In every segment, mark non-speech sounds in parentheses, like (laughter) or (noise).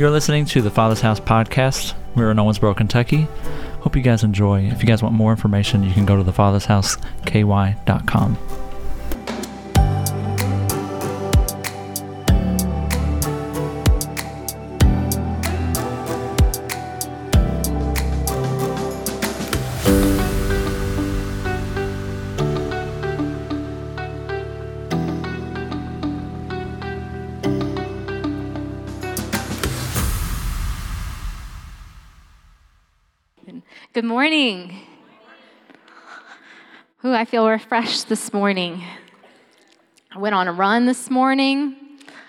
You're listening to the Father's House podcast. We're in Owensboro, Kentucky. Hope you guys enjoy. If you guys want more information, you can go to thefathershouseky.com. I feel refreshed this morning. I went on a run this morning.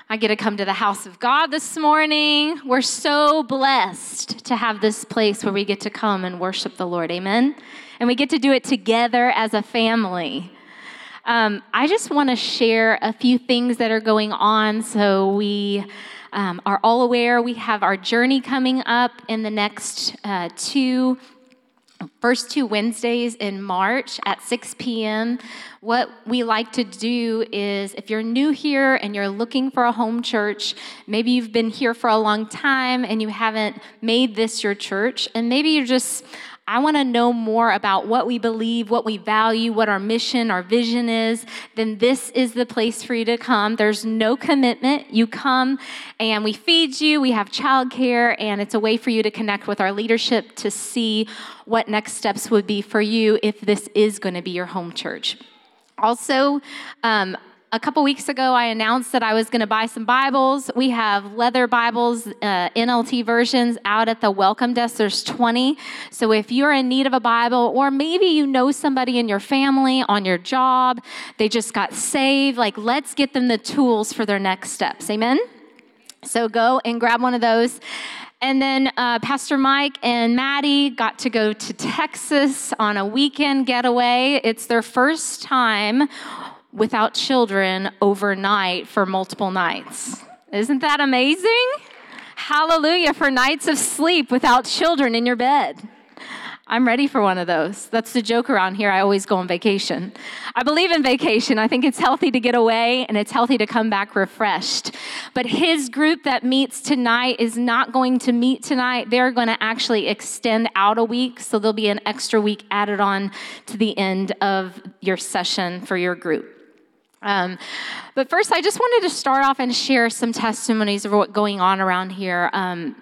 I get to come to the house of God this morning. We're so blessed to have this place where we get to come and worship the Lord. Amen. And we get to do it together as a family. Um, I just want to share a few things that are going on so we um, are all aware. We have our journey coming up in the next uh, two first two Wednesdays in March at 6 p.m. What we like to do is if you're new here and you're looking for a home church, maybe you've been here for a long time and you haven't made this your church, and maybe you're just, I want to know more about what we believe, what we value, what our mission, our vision is, then this is the place for you to come. There's no commitment. You come and we feed you, we have childcare, and it's a way for you to connect with our leadership to see what next steps would be for you if this is going to be your home church. Also, um, a couple weeks ago, I announced that I was going to buy some Bibles. We have leather Bibles, uh, NLT versions out at the welcome desk. There's 20. So if you're in need of a Bible, or maybe you know somebody in your family, on your job, they just got saved, like let's get them the tools for their next steps. Amen? So go and grab one of those. And then uh, Pastor Mike and Maddie got to go to Texas on a weekend getaway. It's their first time without children overnight for multiple nights. Isn't that amazing? Hallelujah for nights of sleep without children in your bed. I'm ready for one of those. That's the joke around here. I always go on vacation. I believe in vacation. I think it's healthy to get away and it's healthy to come back refreshed. But his group that meets tonight is not going to meet tonight. They're going to actually extend out a week. So there'll be an extra week added on to the end of your session for your group. Um, but first, I just wanted to start off and share some testimonies of what's going on around here. Um,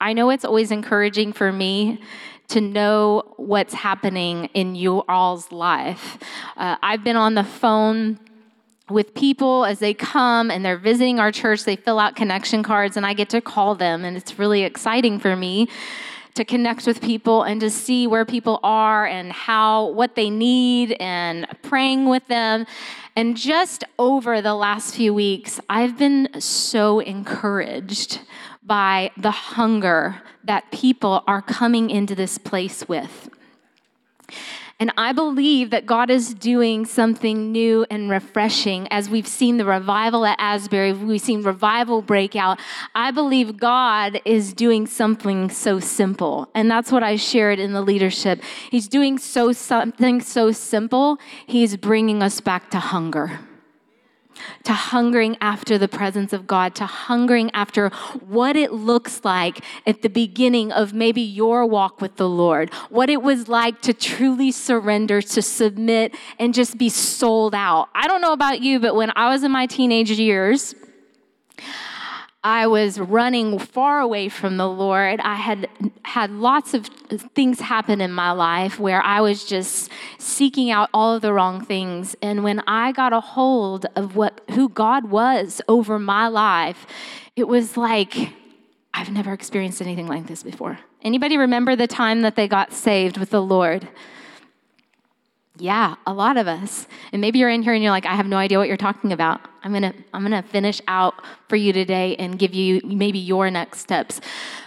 I know it's always encouraging for me to know what's happening in you all's life. Uh, I've been on the phone with people as they come and they're visiting our church, they fill out connection cards, and I get to call them, and it's really exciting for me to connect with people and to see where people are and how what they need and praying with them and just over the last few weeks i've been so encouraged by the hunger that people are coming into this place with and I believe that God is doing something new and refreshing as we've seen the revival at Asbury, we've seen revival break out. I believe God is doing something so simple. And that's what I shared in the leadership. He's doing so something so simple, He's bringing us back to hunger to hungering after the presence of God, to hungering after what it looks like at the beginning of maybe your walk with the Lord, what it was like to truly surrender, to submit, and just be sold out. I don't know about you, but when I was in my teenage years, I was running far away from the Lord. I had had lots of things happen in my life where I was just seeking out all of the wrong things. And when I got a hold of what who God was over my life, it was like I've never experienced anything like this before. Anybody remember the time that they got saved with the Lord? Yeah, a lot of us. And maybe you're in here and you're like, I have no idea what you're talking about. I'm to I'm to finish out for you today and give you maybe your next steps.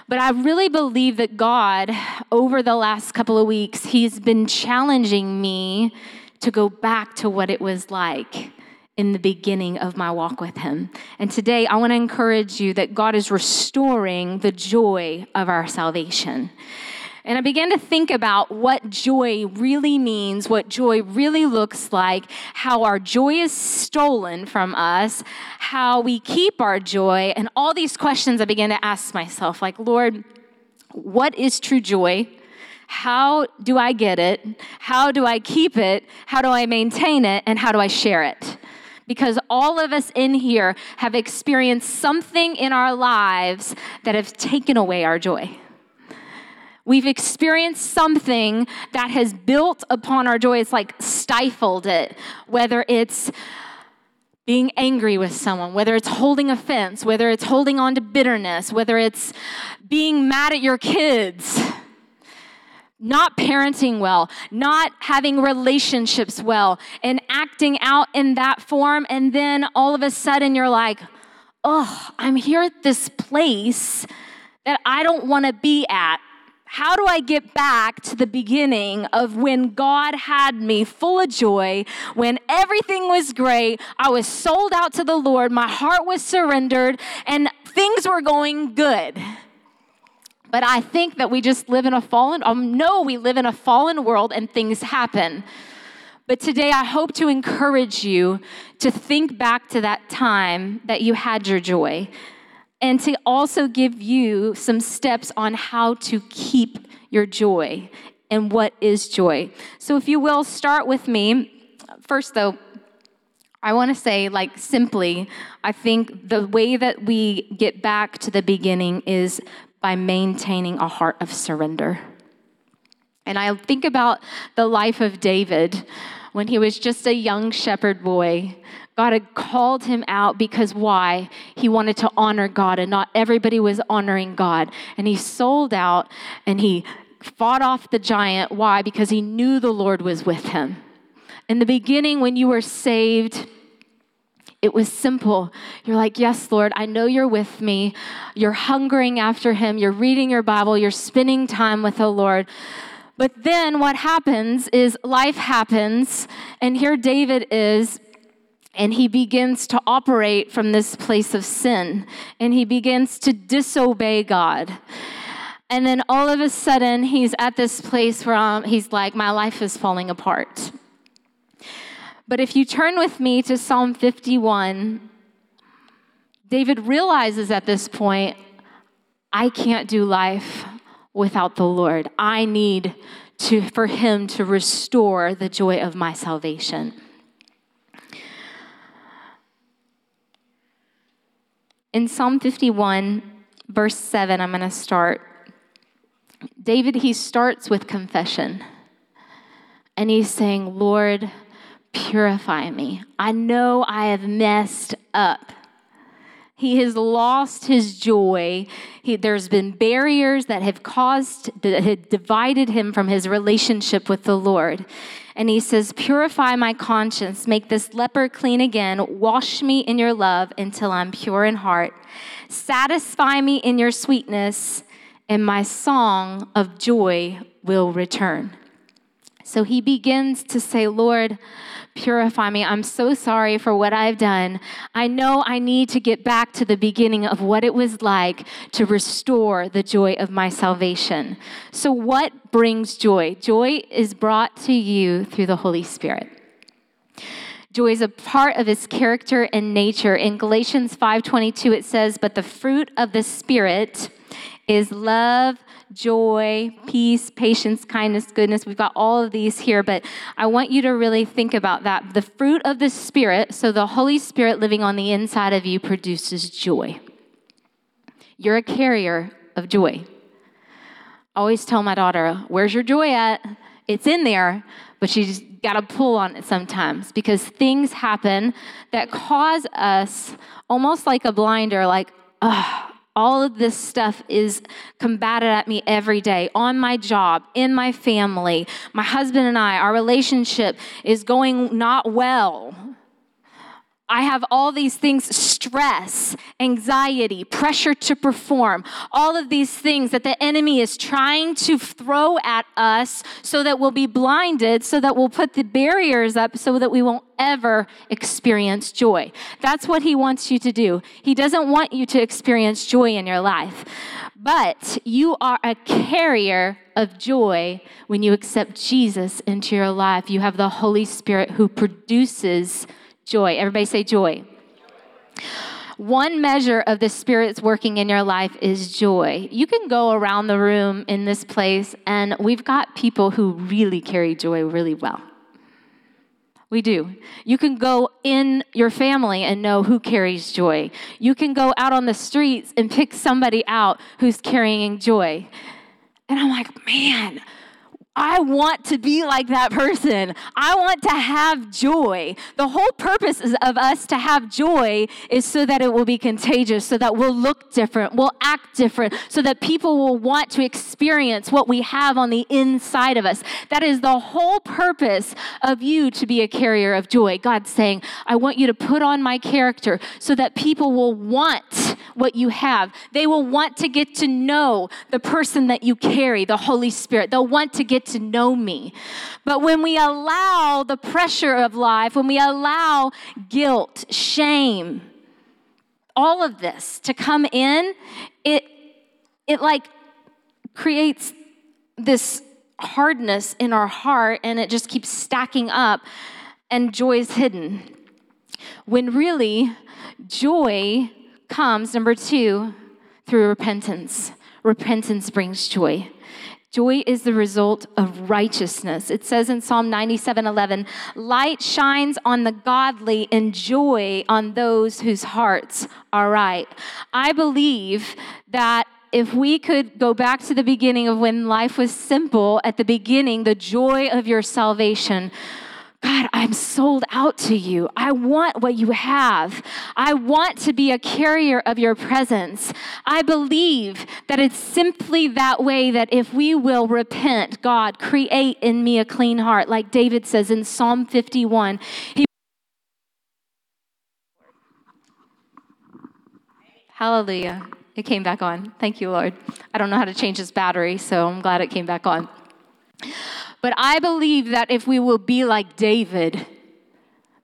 But I really believe that God over the last couple of weeks, he's been challenging me to go back to what it was like in the beginning of my walk with him. And today I want to encourage you that God is restoring the joy of our salvation. And I began to think about what joy really means, what joy really looks like, how our joy is stolen from us, how we keep our joy, and all these questions I began to ask myself like, Lord, what is true joy? How do I get it? How do I keep it? How do I maintain it? And how do I share it? Because all of us in here have experienced something in our lives that have taken away our joy. We've experienced something that has built upon our joy. It's like stifled it, whether it's being angry with someone, whether it's holding offense, whether it's holding on to bitterness, whether it's being mad at your kids, not parenting well, not having relationships well, and acting out in that form. And then all of a sudden you're like, oh, I'm here at this place that I don't want to be at how do I get back to the beginning of when God had me full of joy, when everything was great, I was sold out to the Lord, my heart was surrendered, and things were going good? But I think that we just live in a fallen, um, no, we live in a fallen world and things happen. But today I hope to encourage you to think back to that time that you had your joy, and to also give you some steps on how to keep your joy and what is joy. So, if you will, start with me. First, though, I want to say, like, simply, I think the way that we get back to the beginning is by maintaining a heart of surrender. And I think about the life of David when he was just a young shepherd boy God had called him out because why? He wanted to honor God, and not everybody was honoring God. And he sold out and he fought off the giant. Why? Because he knew the Lord was with him. In the beginning, when you were saved, it was simple. You're like, Yes, Lord, I know you're with me. You're hungering after him. You're reading your Bible. You're spending time with the Lord. But then what happens is life happens, and here David is and he begins to operate from this place of sin and he begins to disobey God. And then all of a sudden, he's at this place where um, he's like, My life is falling apart. But if you turn with me to Psalm 51, David realizes at this point, I can't do life without the Lord. I need to, for him to restore the joy of my salvation. In Psalm 51, verse 7, I'm going to start. David, he starts with confession. And he's saying, Lord, purify me. I know I have messed up. He has lost his joy. He, there's been barriers that have caused, that had divided him from his relationship with the Lord. And he says, Purify my conscience, make this leper clean again, wash me in your love until I'm pure in heart. Satisfy me in your sweetness, and my song of joy will return. So he begins to say, Lord, purify me. I'm so sorry for what I've done. I know I need to get back to the beginning of what it was like to restore the joy of my salvation. So, what brings joy? Joy is brought to you through the Holy Spirit. Joy is a part of his character and nature. In Galatians 5:22 it says, "But the fruit of the spirit is love, joy, peace, patience, kindness, goodness. We've got all of these here, but I want you to really think about that. The fruit of the Spirit, so the Holy Spirit living on the inside of you, produces joy. You're a carrier of joy. I always tell my daughter, Where's your joy at? It's in there, but she's got to pull on it sometimes because things happen that cause us almost like a blinder, like, oh, all of this stuff is combated at me every day on my job, in my family. My husband and I, our relationship is going not well. I have all these things stress, anxiety, pressure to perform, all of these things that the enemy is trying to throw at us so that we'll be blinded, so that we'll put the barriers up so that we won't ever experience joy. That's what he wants you to do. He doesn't want you to experience joy in your life. But you are a carrier of joy when you accept Jesus into your life. You have the Holy Spirit who produces joy. Everybody say joy. One measure of the Spirit's working in your life is joy. You can go around the room in this place, and we've got people who really carry joy really well. We do. You can go in your family and know who carries joy. You can go out on the streets and pick somebody out who's carrying joy. And I'm like, man, I want to be like that person. I want to have joy. The whole purpose of us to have joy is so that it will be contagious, so that we'll look different, we'll act different, so that people will want to experience what we have on the inside of us. That is the whole purpose of you to be a carrier of joy. God's saying, I want you to put on my character so that people will want what you have. They will want to get to know the person that you carry, the Holy Spirit. They'll want to get to know me. But when we allow the pressure of life, when we allow guilt, shame, all of this to come in, it it like creates this hardness in our heart and it just keeps stacking up and joy is hidden. When really joy comes number 2 through repentance. Repentance brings joy. Joy is the result of righteousness. It says in Psalm 97 11, light shines on the godly and joy on those whose hearts are right. I believe that if we could go back to the beginning of when life was simple, at the beginning, the joy of your salvation God, I'm sold out to you. I want what you have. I want to be a carrier of your presence. I believe that it's simply that way that if we will repent, God, create in me a clean heart, like David says in Psalm 51. He Hallelujah. It came back on. Thank you, Lord. I don't know how to change this battery, so I'm glad it came back on. But I believe that if we will be like David,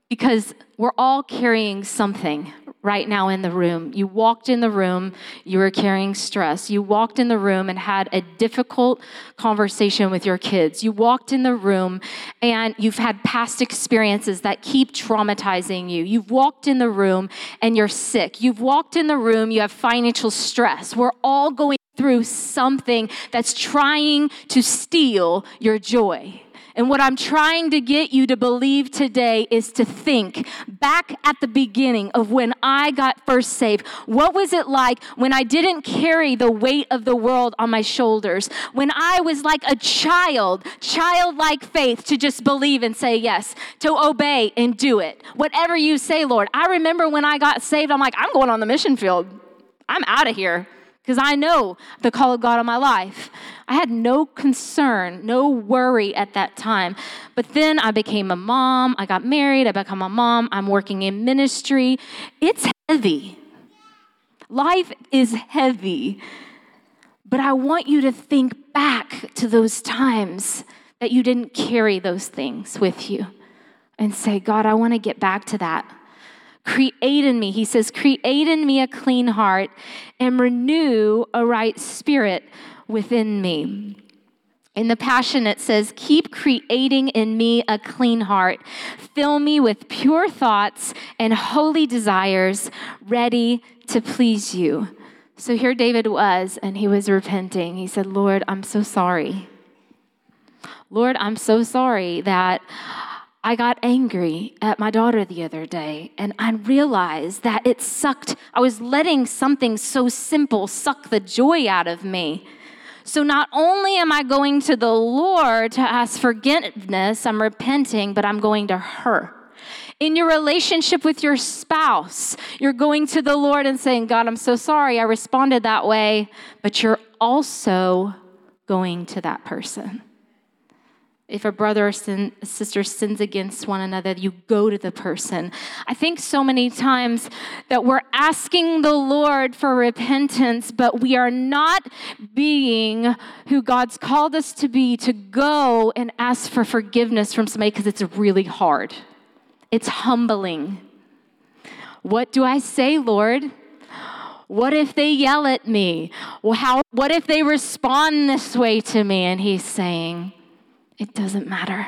because we're all carrying something right now in the room. You walked in the room, you were carrying stress. You walked in the room and had a difficult conversation with your kids. You walked in the room and you've had past experiences that keep traumatizing you. You've walked in the room and you're sick. You've walked in the room, you have financial stress. We're all going through something that's trying to steal your joy. And what I'm trying to get you to believe today is to think back at the beginning of when I got first saved. What was it like when I didn't carry the weight of the world on my shoulders? When I was like a child, childlike faith to just believe and say yes, to obey and do it. Whatever you say, Lord. I remember when I got saved, I'm like, I'm going on the mission field. I'm out of here because I know the call of God on my life. I had no concern, no worry at that time. But then I became a mom. I got married. I became a mom. I'm working in ministry. It's heavy. Life is heavy. But I want you to think back to those times that you didn't carry those things with you and say, God, I want to get back to that. Create in me, he says, create in me a clean heart and renew a right spirit within me. In the Passion, it says, Keep creating in me a clean heart. Fill me with pure thoughts and holy desires, ready to please you. So here David was, and he was repenting. He said, Lord, I'm so sorry. Lord, I'm so sorry that I got angry at my daughter the other day and I realized that it sucked. I was letting something so simple suck the joy out of me. So not only am I going to the Lord to ask forgiveness, I'm repenting, but I'm going to her. In your relationship with your spouse, you're going to the Lord and saying, God, I'm so sorry I responded that way, but you're also going to that person. If a brother or sin, sister sins against one another, you go to the person. I think so many times that we're asking the Lord for repentance, but we are not being who God's called us to be to go and ask for forgiveness from somebody because it's really hard. It's humbling. What do I say, Lord? What if they yell at me? How, what if they respond this way to me? And he's saying, It doesn't matter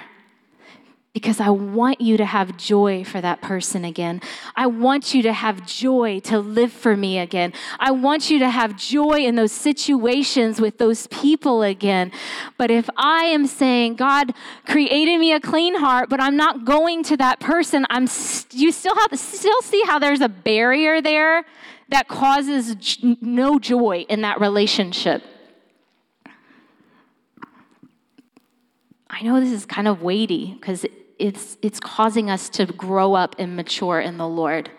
because I want you to have joy for that person again. I want you to have joy to live for me again. I want you to have joy in those situations with those people again. But if I am saying, God created me a clean heart, but I'm not going to that person, I'm you still have still see how there's a barrier there that causes j- no joy in that relationship. I know this is kind of weighty because it's, it's causing us to grow up and mature in the Lord.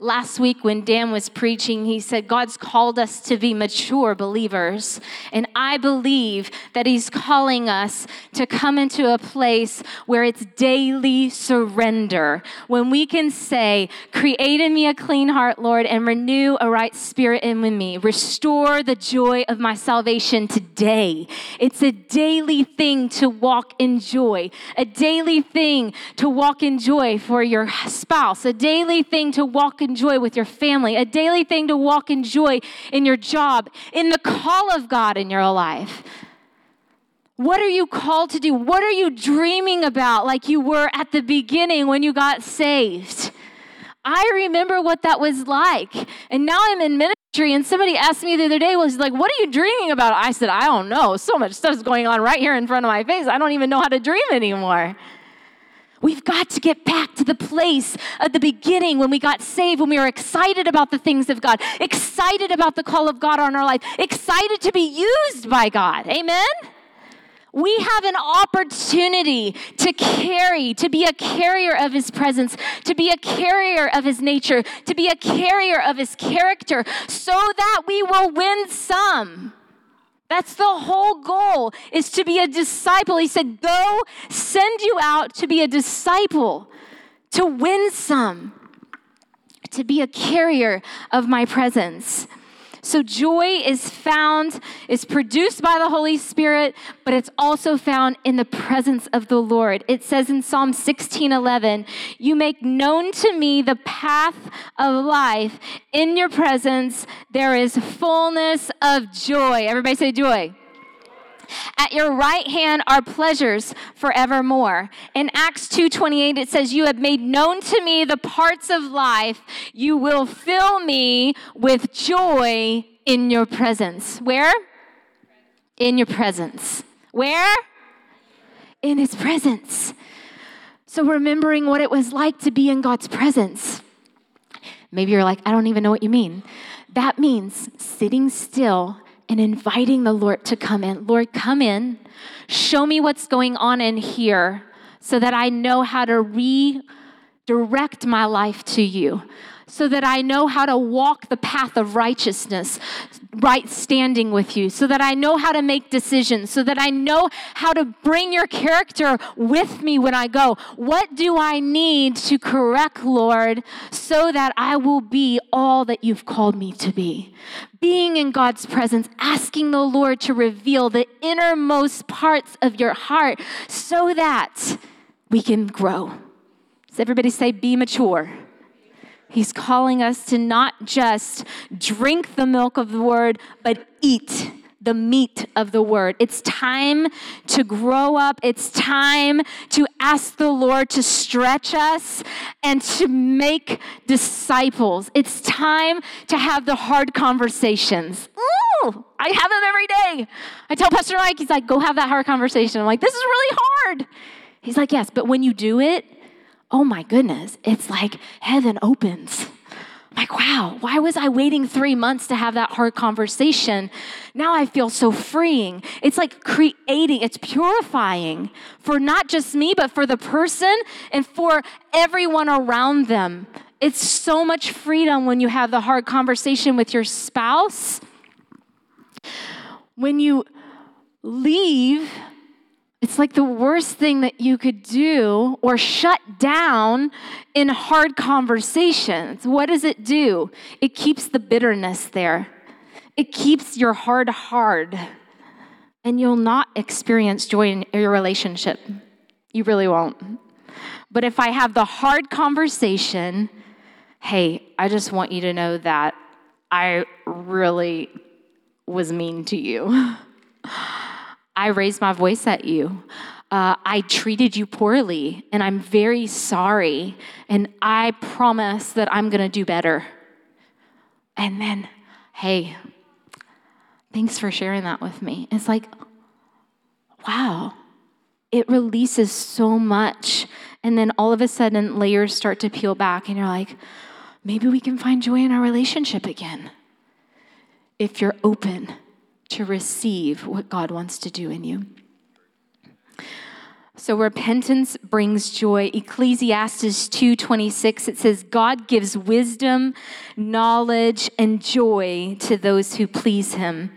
Last week, when Dan was preaching, he said, God's called us to be mature believers. And I believe that He's calling us to come into a place where it's daily surrender. When we can say, Create in me a clean heart, Lord, and renew a right spirit in me. Restore the joy of my salvation today. It's a daily thing to walk in joy, a daily thing to walk in joy for your spouse, a daily thing to walk in in joy with your family, a daily thing to walk in joy in your job, in the call of God in your life. What are you called to do? What are you dreaming about like you were at the beginning when you got saved? I remember what that was like. And now I'm in ministry, and somebody asked me the other day, was like, What are you dreaming about? I said, I don't know. So much stuff's going on right here in front of my face. I don't even know how to dream anymore. We've got to get back to the place at the beginning when we got saved, when we were excited about the things of God, excited about the call of God on our life, excited to be used by God. Amen? We have an opportunity to carry, to be a carrier of His presence, to be a carrier of His nature, to be a carrier of His character, so that we will win some. That's the whole goal is to be a disciple. He said, "Go send you out to be a disciple, to win some, to be a carrier of my presence." So joy is found, is produced by the Holy Spirit, but it's also found in the presence of the Lord. It says in Psalm 16 11, You make known to me the path of life. In your presence, there is fullness of joy. Everybody say joy. At your right hand are pleasures forevermore. In Acts 2:28 it says you have made known to me the parts of life. You will fill me with joy in your presence. Where? In your presence. Where? In his presence. So remembering what it was like to be in God's presence. Maybe you're like, I don't even know what you mean. That means sitting still and inviting the Lord to come in. Lord, come in. Show me what's going on in here so that I know how to redirect my life to you so that I know how to walk the path of righteousness, right standing with you, so that I know how to make decisions, so that I know how to bring your character with me when I go. What do I need to correct, Lord, so that I will be all that you've called me to be? Being in God's presence, asking the Lord to reveal the innermost parts of your heart so that we can grow. Does everybody say, be mature? He's calling us to not just drink the milk of the word, but eat the meat of the word. It's time to grow up. It's time to ask the Lord to stretch us and to make disciples. It's time to have the hard conversations. Ooh, I have them every day. I tell Pastor Mike, he's like, go have that hard conversation. I'm like, this is really hard. He's like, yes, but when you do it, oh my goodness, it's like heaven opens. like, wow, why was I waiting three months to have that hard conversation? Now I feel so freeing. It's like creating, it's purifying for not just me, but for the person and for everyone around them. It's so much freedom when you have the hard conversation with your spouse. When you leave it's like the worst thing that you could do or shut down in hard conversations. What does it do? It keeps the bitterness there, it keeps your heart hard, and you'll not experience joy in your relationship. You really won't. But if I have the hard conversation, hey, I just want you to know that I really was mean to you. (laughs) I raised my voice at you. Uh, I treated you poorly, and I'm very sorry. And I promise that I'm going to do better. And then, hey, thanks for sharing that with me. It's like, wow, it releases so much. And then all of a sudden, layers start to peel back, and you're like, maybe we can find joy in our relationship again. If you're open to receive what God wants to do in you. So repentance brings joy. Ecclesiastes 2:26 it says God gives wisdom, knowledge and joy to those who please him.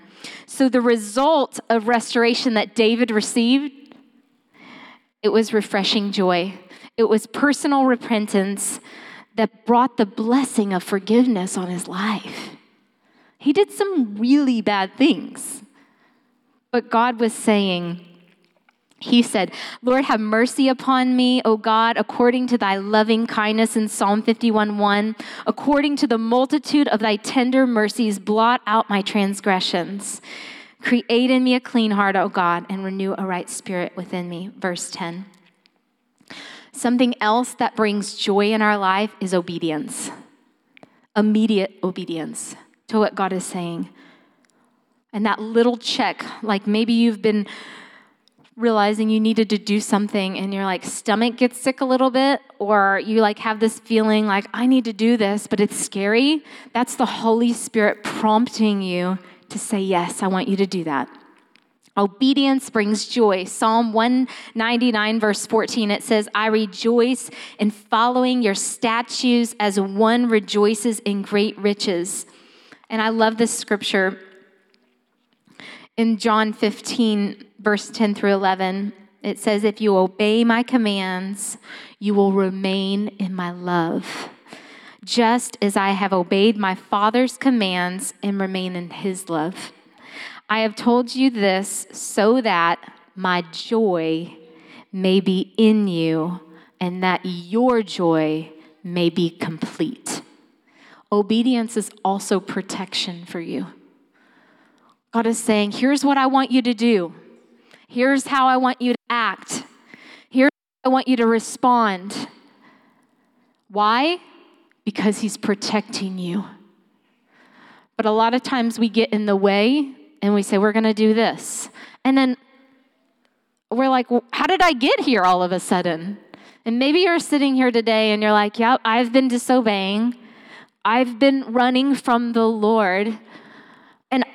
So the result of restoration that David received it was refreshing joy. It was personal repentance that brought the blessing of forgiveness on his life. He did some really bad things. But God was saying, he said, Lord, have mercy upon me, O God, according to thy loving kindness in Psalm 51 1. According to the multitude of thy tender mercies, blot out my transgressions. Create in me a clean heart, O God, and renew a right spirit within me. Verse 10. Something else that brings joy in our life is obedience, immediate obedience to what God is saying. And that little check, like maybe you've been realizing you needed to do something and your like stomach gets sick a little bit or you like have this feeling like I need to do this but it's scary that's the holy spirit prompting you to say yes I want you to do that Obedience brings joy. Psalm 199, verse 14, it says, I rejoice in following your statutes as one rejoices in great riches. And I love this scripture in John 15, verse 10 through 11, it says, If you obey my commands, you will remain in my love, just as I have obeyed my Father's commands and remain in his love. I have told you this so that my joy may be in you and that your joy may be complete. Obedience is also protection for you. God is saying, Here's what I want you to do. Here's how I want you to act. Here's how I want you to respond. Why? Because He's protecting you. But a lot of times we get in the way and we say, We're going to do this. And then we're like, How did I get here all of a sudden? And maybe you're sitting here today and you're like, Yep, I've been disobeying. I've been running from the Lord. And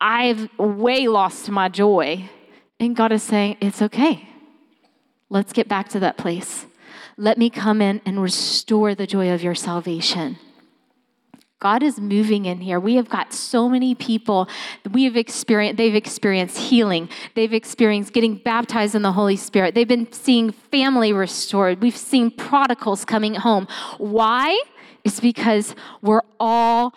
I've way lost my joy. And God is saying, It's okay. Let's get back to that place. Let me come in and restore the joy of your salvation. God is moving in here. We have got so many people we have experienced, they've experienced healing. They've experienced getting baptized in the Holy Spirit. They've been seeing family restored. We've seen prodigals coming home. Why? It's because we're all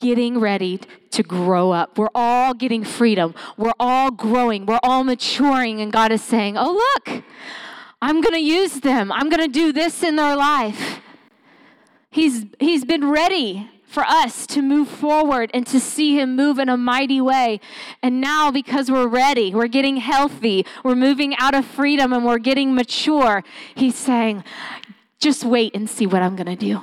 getting ready to grow up. We're all getting freedom. We're all growing. We're all maturing. And God is saying, Oh, look, I'm going to use them. I'm going to do this in their life. He's, he's been ready for us to move forward and to see Him move in a mighty way. And now, because we're ready, we're getting healthy, we're moving out of freedom, and we're getting mature, He's saying, just wait and see what I'm going to do.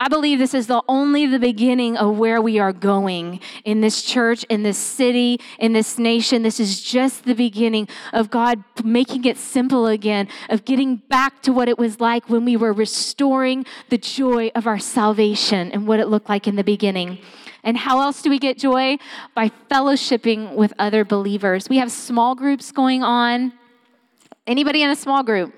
I believe this is the only the beginning of where we are going in this church, in this city, in this nation. This is just the beginning of God making it simple again, of getting back to what it was like when we were restoring the joy of our salvation and what it looked like in the beginning. And how else do we get joy? By fellowshipping with other believers. We have small groups going on. Anybody in a small group?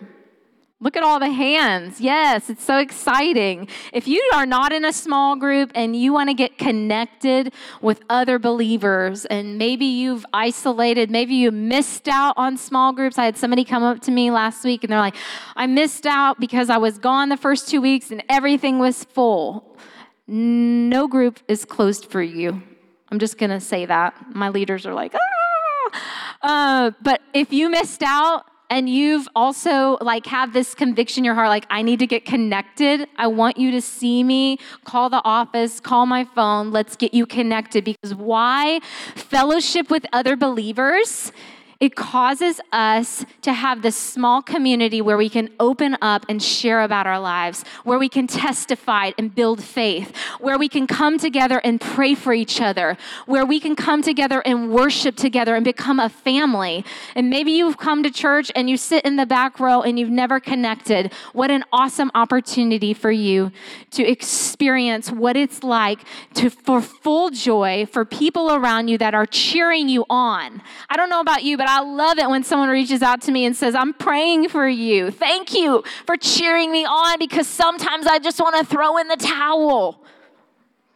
Look at all the hands. Yes, it's so exciting. If you are not in a small group and you want to get connected with other believers, and maybe you've isolated, maybe you missed out on small groups. I had somebody come up to me last week and they're like, I missed out because I was gone the first two weeks and everything was full. No group is closed for you. I'm just going to say that. My leaders are like, ah. Uh, but if you missed out, and you've also like have this conviction in your heart like I need to get connected, I want you to see me, call the office, call my phone, let's get you connected. Because why? Fellowship with other believers it causes us to have this small community where we can open up and share about our lives, where we can testify and build faith, where we can come together and pray for each other, where we can come together and worship together and become a family. And maybe you've come to church and you sit in the back row and you've never connected. What an awesome opportunity for you to experience what it's like to for full joy for people around you that are cheering you on. I don't know about you, but but I love it when someone reaches out to me and says, I'm praying for you. Thank you for cheering me on because sometimes I just want to throw in the towel.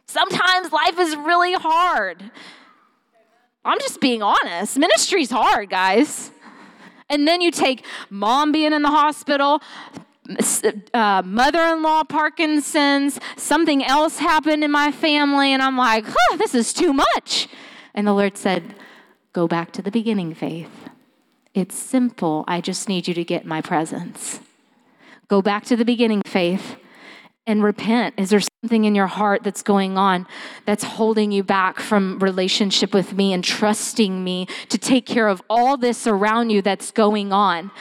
Sometimes life is really hard. I'm just being honest. Ministry's hard, guys. And then you take mom being in the hospital, uh, mother in law Parkinson's, something else happened in my family, and I'm like, huh, this is too much. And the Lord said, Go back to the beginning, Faith. It's simple. I just need you to get my presence. Go back to the beginning, Faith, and repent. Is there something in your heart that's going on that's holding you back from relationship with me and trusting me to take care of all this around you that's going on?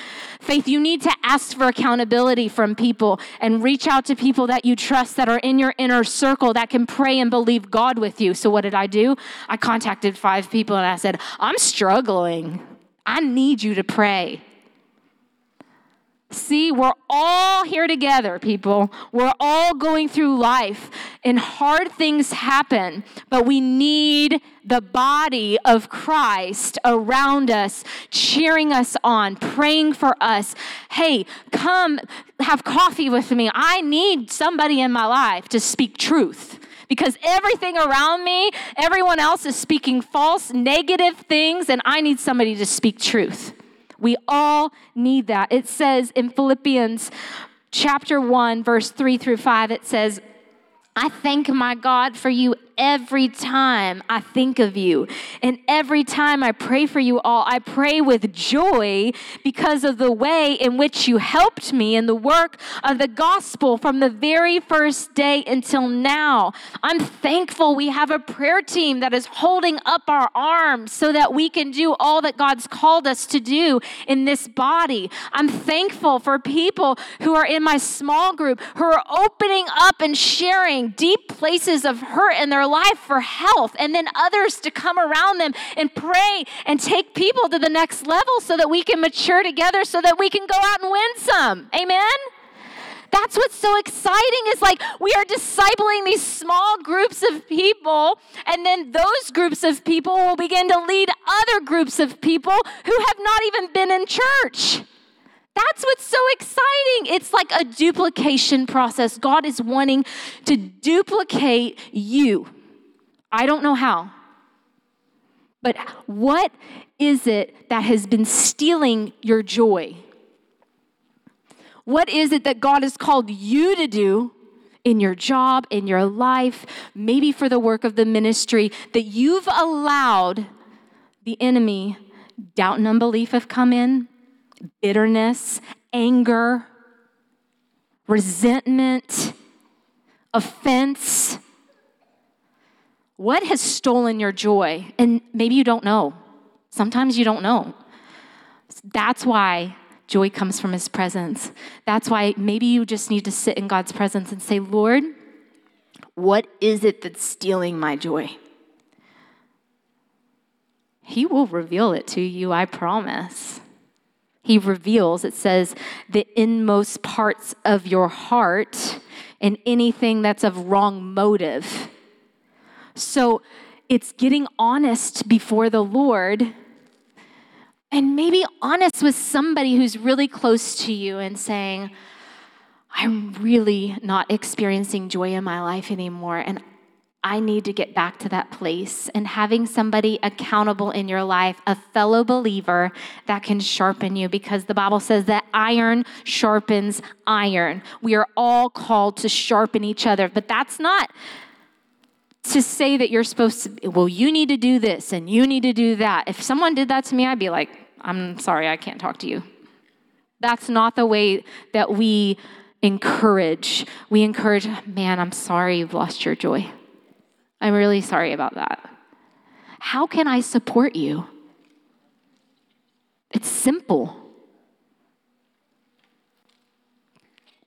Faith, you need to ask for accountability from people and reach out to people that you trust that are in your inner circle that can pray and believe God with you. So, what did I do? I contacted five people and I said, I'm struggling. I need you to pray. See, we're all here together, people. We're all going through life, and hard things happen, but we need the body of Christ around us, cheering us on, praying for us. Hey, come have coffee with me. I need somebody in my life to speak truth because everything around me, everyone else is speaking false, negative things, and I need somebody to speak truth. We all need that. It says in Philippians chapter 1, verse 3 through 5, it says, I thank my God for you every time I think of you. And every time I pray for you all, I pray with joy because of the way in which you helped me in the work of the gospel from the very first day until now. I'm thankful we have a prayer team that is holding up our arms so that we can do all that God's called us to do in this body. I'm thankful for people who are in my small group who are opening up and sharing deep places of hurt in their life for health, and then others to come around them and pray and take people to the next level so that we can mature together so that we can go out and win some. Amen? That's what's so exciting is like we are discipling these small groups of people, and then those groups of people will begin to lead other groups of people who have not even been in church. That's what's so exciting. It's like a duplication process. God is wanting to duplicate you. I don't know how. But what is it that has been stealing your joy? What is it that God has called you to do in your job, in your life, maybe for the work of the ministry that you've allowed the enemy, doubt and unbelief have come in, bitterness, anger, resentment, offense, what has stolen your joy? And maybe you don't know. Sometimes you don't know. That's why joy comes from his presence. That's why maybe you just need to sit in God's presence and say, Lord, what is it that's stealing my joy? He will reveal it to you, I promise. He reveals, it says, the inmost parts of your heart and anything that's of wrong motive. So it's getting honest before the Lord and maybe honest with somebody who's really close to you and saying, I'm really not experiencing joy in my life anymore. And I need to get back to that place. And having somebody accountable in your life, a fellow believer that can sharpen you, because the Bible says that iron sharpens iron. We are all called to sharpen each other, but that's not to say that you're supposed to, well, you need to do this and you need to do that. If someone did that to me, I'd be like, I'm sorry, I can't talk to you. That's not the way that we encourage. We encourage, man, I'm sorry you've lost your joy. I'm really sorry about that. How can I support you? It's simple.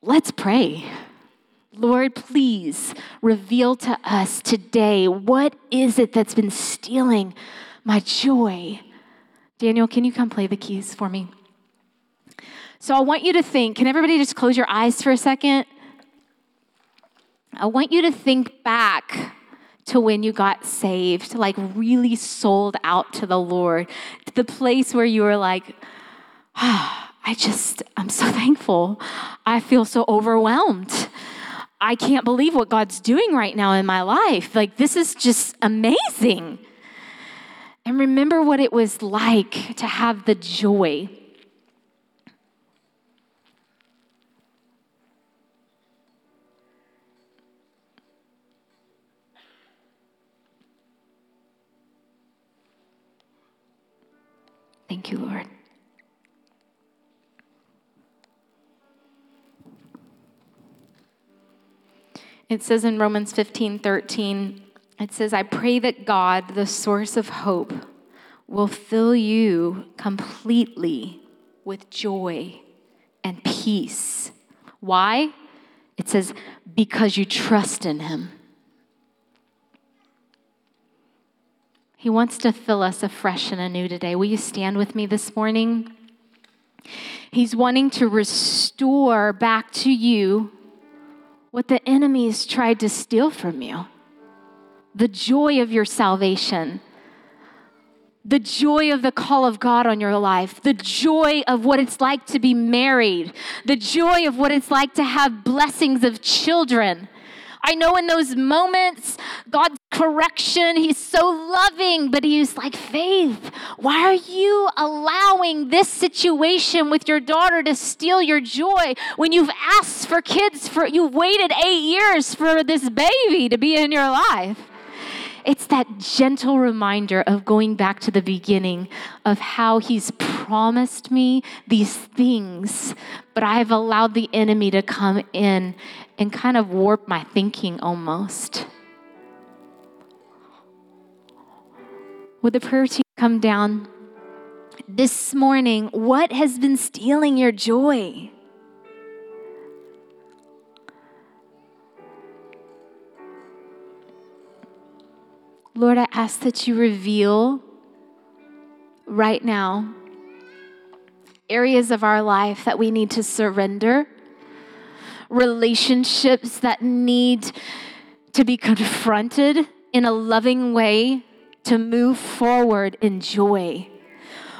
Let's pray. Lord, please reveal to us today what is it that's been stealing my joy. Daniel, can you come play the keys for me? So I want you to think, can everybody just close your eyes for a second? I want you to think back to when you got saved, like really sold out to the Lord, to the place where you were like, ah, (sighs) I just, I'm so (laughs) thankful. I feel so overwhelmed. I can't believe what God's doing right now in my life. Like, this is just amazing. And remember what it was like to have the joy. Thank you, Lord. It says in Romans 15 13, it says, I pray that God, the source of hope, will fill you completely with joy and peace. Why? It says, because you trust in Him. He wants to fill us afresh and anew today. Will you stand with me this morning? He's wanting to restore back to you what the enemies tried to steal from you. The joy of your salvation, the joy of the call of God on your life, the joy of what it's like to be married, the joy of what it's like to have blessings of children. I know in those moments, God's correction, He's so loving, but He's like, Faith, why are you allowing this situation with your daughter to steal your joy when you've asked for kids for, you've waited eight years for this baby to be in your life? It's that gentle reminder of going back to the beginning of how he's promised me these things, but I've allowed the enemy to come in and kind of warp my thinking almost. Would the prayer team come down this morning? What has been stealing your joy? Lord, I ask that you reveal right now areas of our life that we need to surrender, relationships that need to be confronted in a loving way to move forward in joy.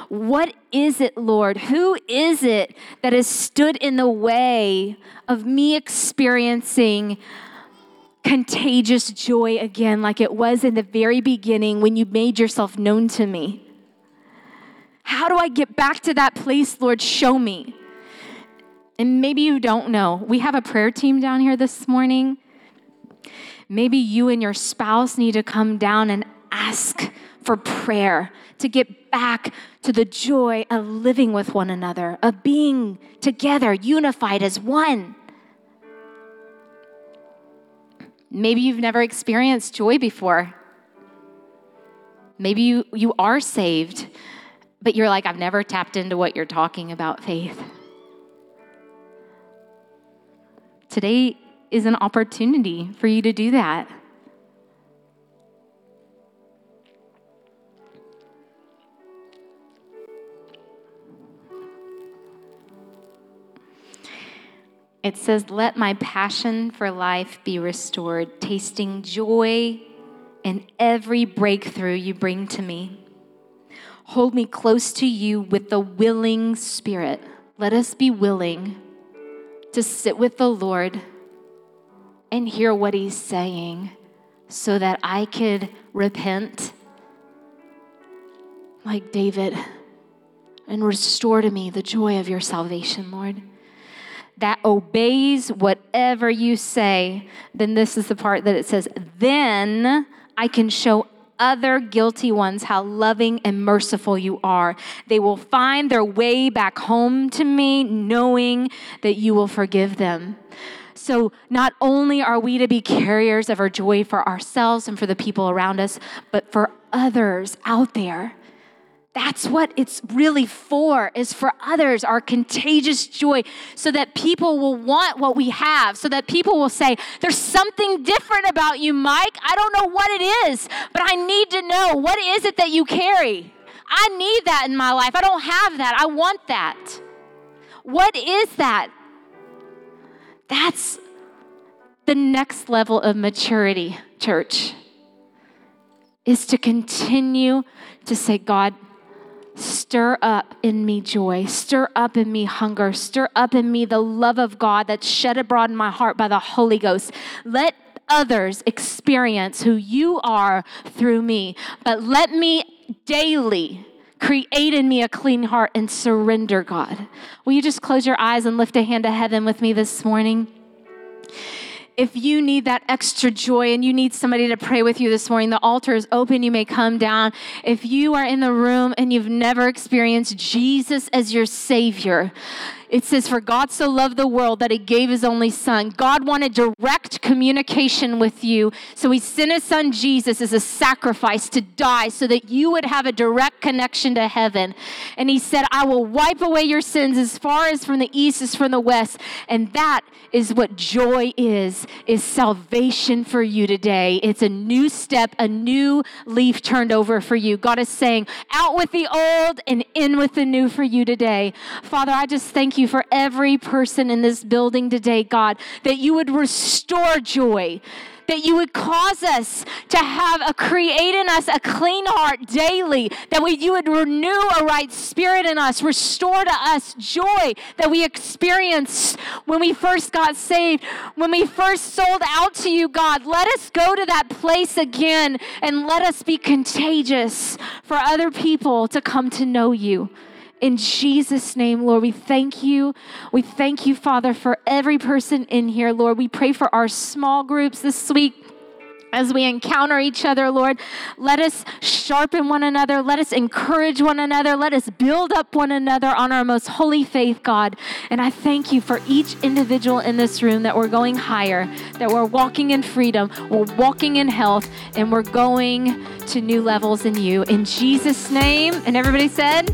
What is it, Lord? Who is it that has stood in the way of me experiencing contagious joy again, like it was in the very beginning when you made yourself known to me. How do I get back to that place, Lord? Show me. And maybe you don't know. We have a prayer team down here this morning. Maybe you and your spouse need to come down and ask for prayer to get back to the joy of living with one another, of being together, unified as one. Maybe you've never experienced joy before. Maybe you, you are saved, but you're like, I've never tapped into what you're talking about, Faith. Today is an opportunity for you to do that. It says, Let my passion for life be restored, tasting joy in every breakthrough you bring to me. Hold me close to you with a willing spirit. Let us be willing to sit with the Lord and hear what He's saying so that I could repent like David and restore to me the joy of your salvation, Lord that obeys whatever you say, then this is the part that it says, then I can show other guilty ones how loving and merciful you are. They will find their way back home to me knowing that you will forgive them. So, not only are we to be carriers of our joy for ourselves and for the people around us, but for others out there. That's what it's really for, is for others, our contagious joy, so that people will want what we have, so that people will say, There's something different about you, Mike. I don't know what it is, but I need to know what is it that you carry? I need that in my life. I don't have that. I want that. What is that? That's the next level of maturity, church, is to continue to say, God, stir up in me joy, stir up in me hunger, stir up in me the love of God that's shed abroad in my heart by the Holy Ghost. Let others experience who you are through me, but let me daily create in me a clean heart and surrender, God. Will you just close your eyes and lift a hand to heaven with me this morning? If you need that extra joy and you need somebody to pray with you this morning, the altar is open. You may come down. If you are in the room and you've never experienced Jesus as your Savior, it says, For God so loved the world that he gave his only son. God wanted direct communication with you. So he sent his son Jesus as a sacrifice to die so that you would have a direct connection to heaven. And he said, I will wipe away your sins as far as from the east as from the west. And that is what joy is, is salvation for you today. It's a new step, a new leaf turned over for you. God is saying, out with the old and in with the new for you today. Father, I just thank you for every person in this building today, God, that you would restore joy that you would cause us to have a create in us a clean heart daily, that we, you would renew a right spirit in us, restore to us joy that we experienced when we first got saved, when we first sold out to you, God. Let us go to that place again and let us be contagious for other people to come to know you. In Jesus' name, Lord, we thank you. We thank you, Father, for every person in here, Lord. We pray for our small groups this week as we encounter each other, Lord, let us sharpen one another. Let us encourage one another. Let us build up one another on our most holy faith, God. And I thank you for each individual in this room that we're going higher, that we're walking in freedom, we're walking in health, and we're going to new levels in you. In Jesus' name. And everybody said,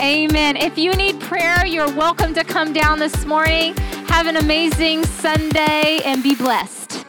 Amen. If you need prayer, you're welcome to come down this morning. Have an amazing Sunday and be blessed.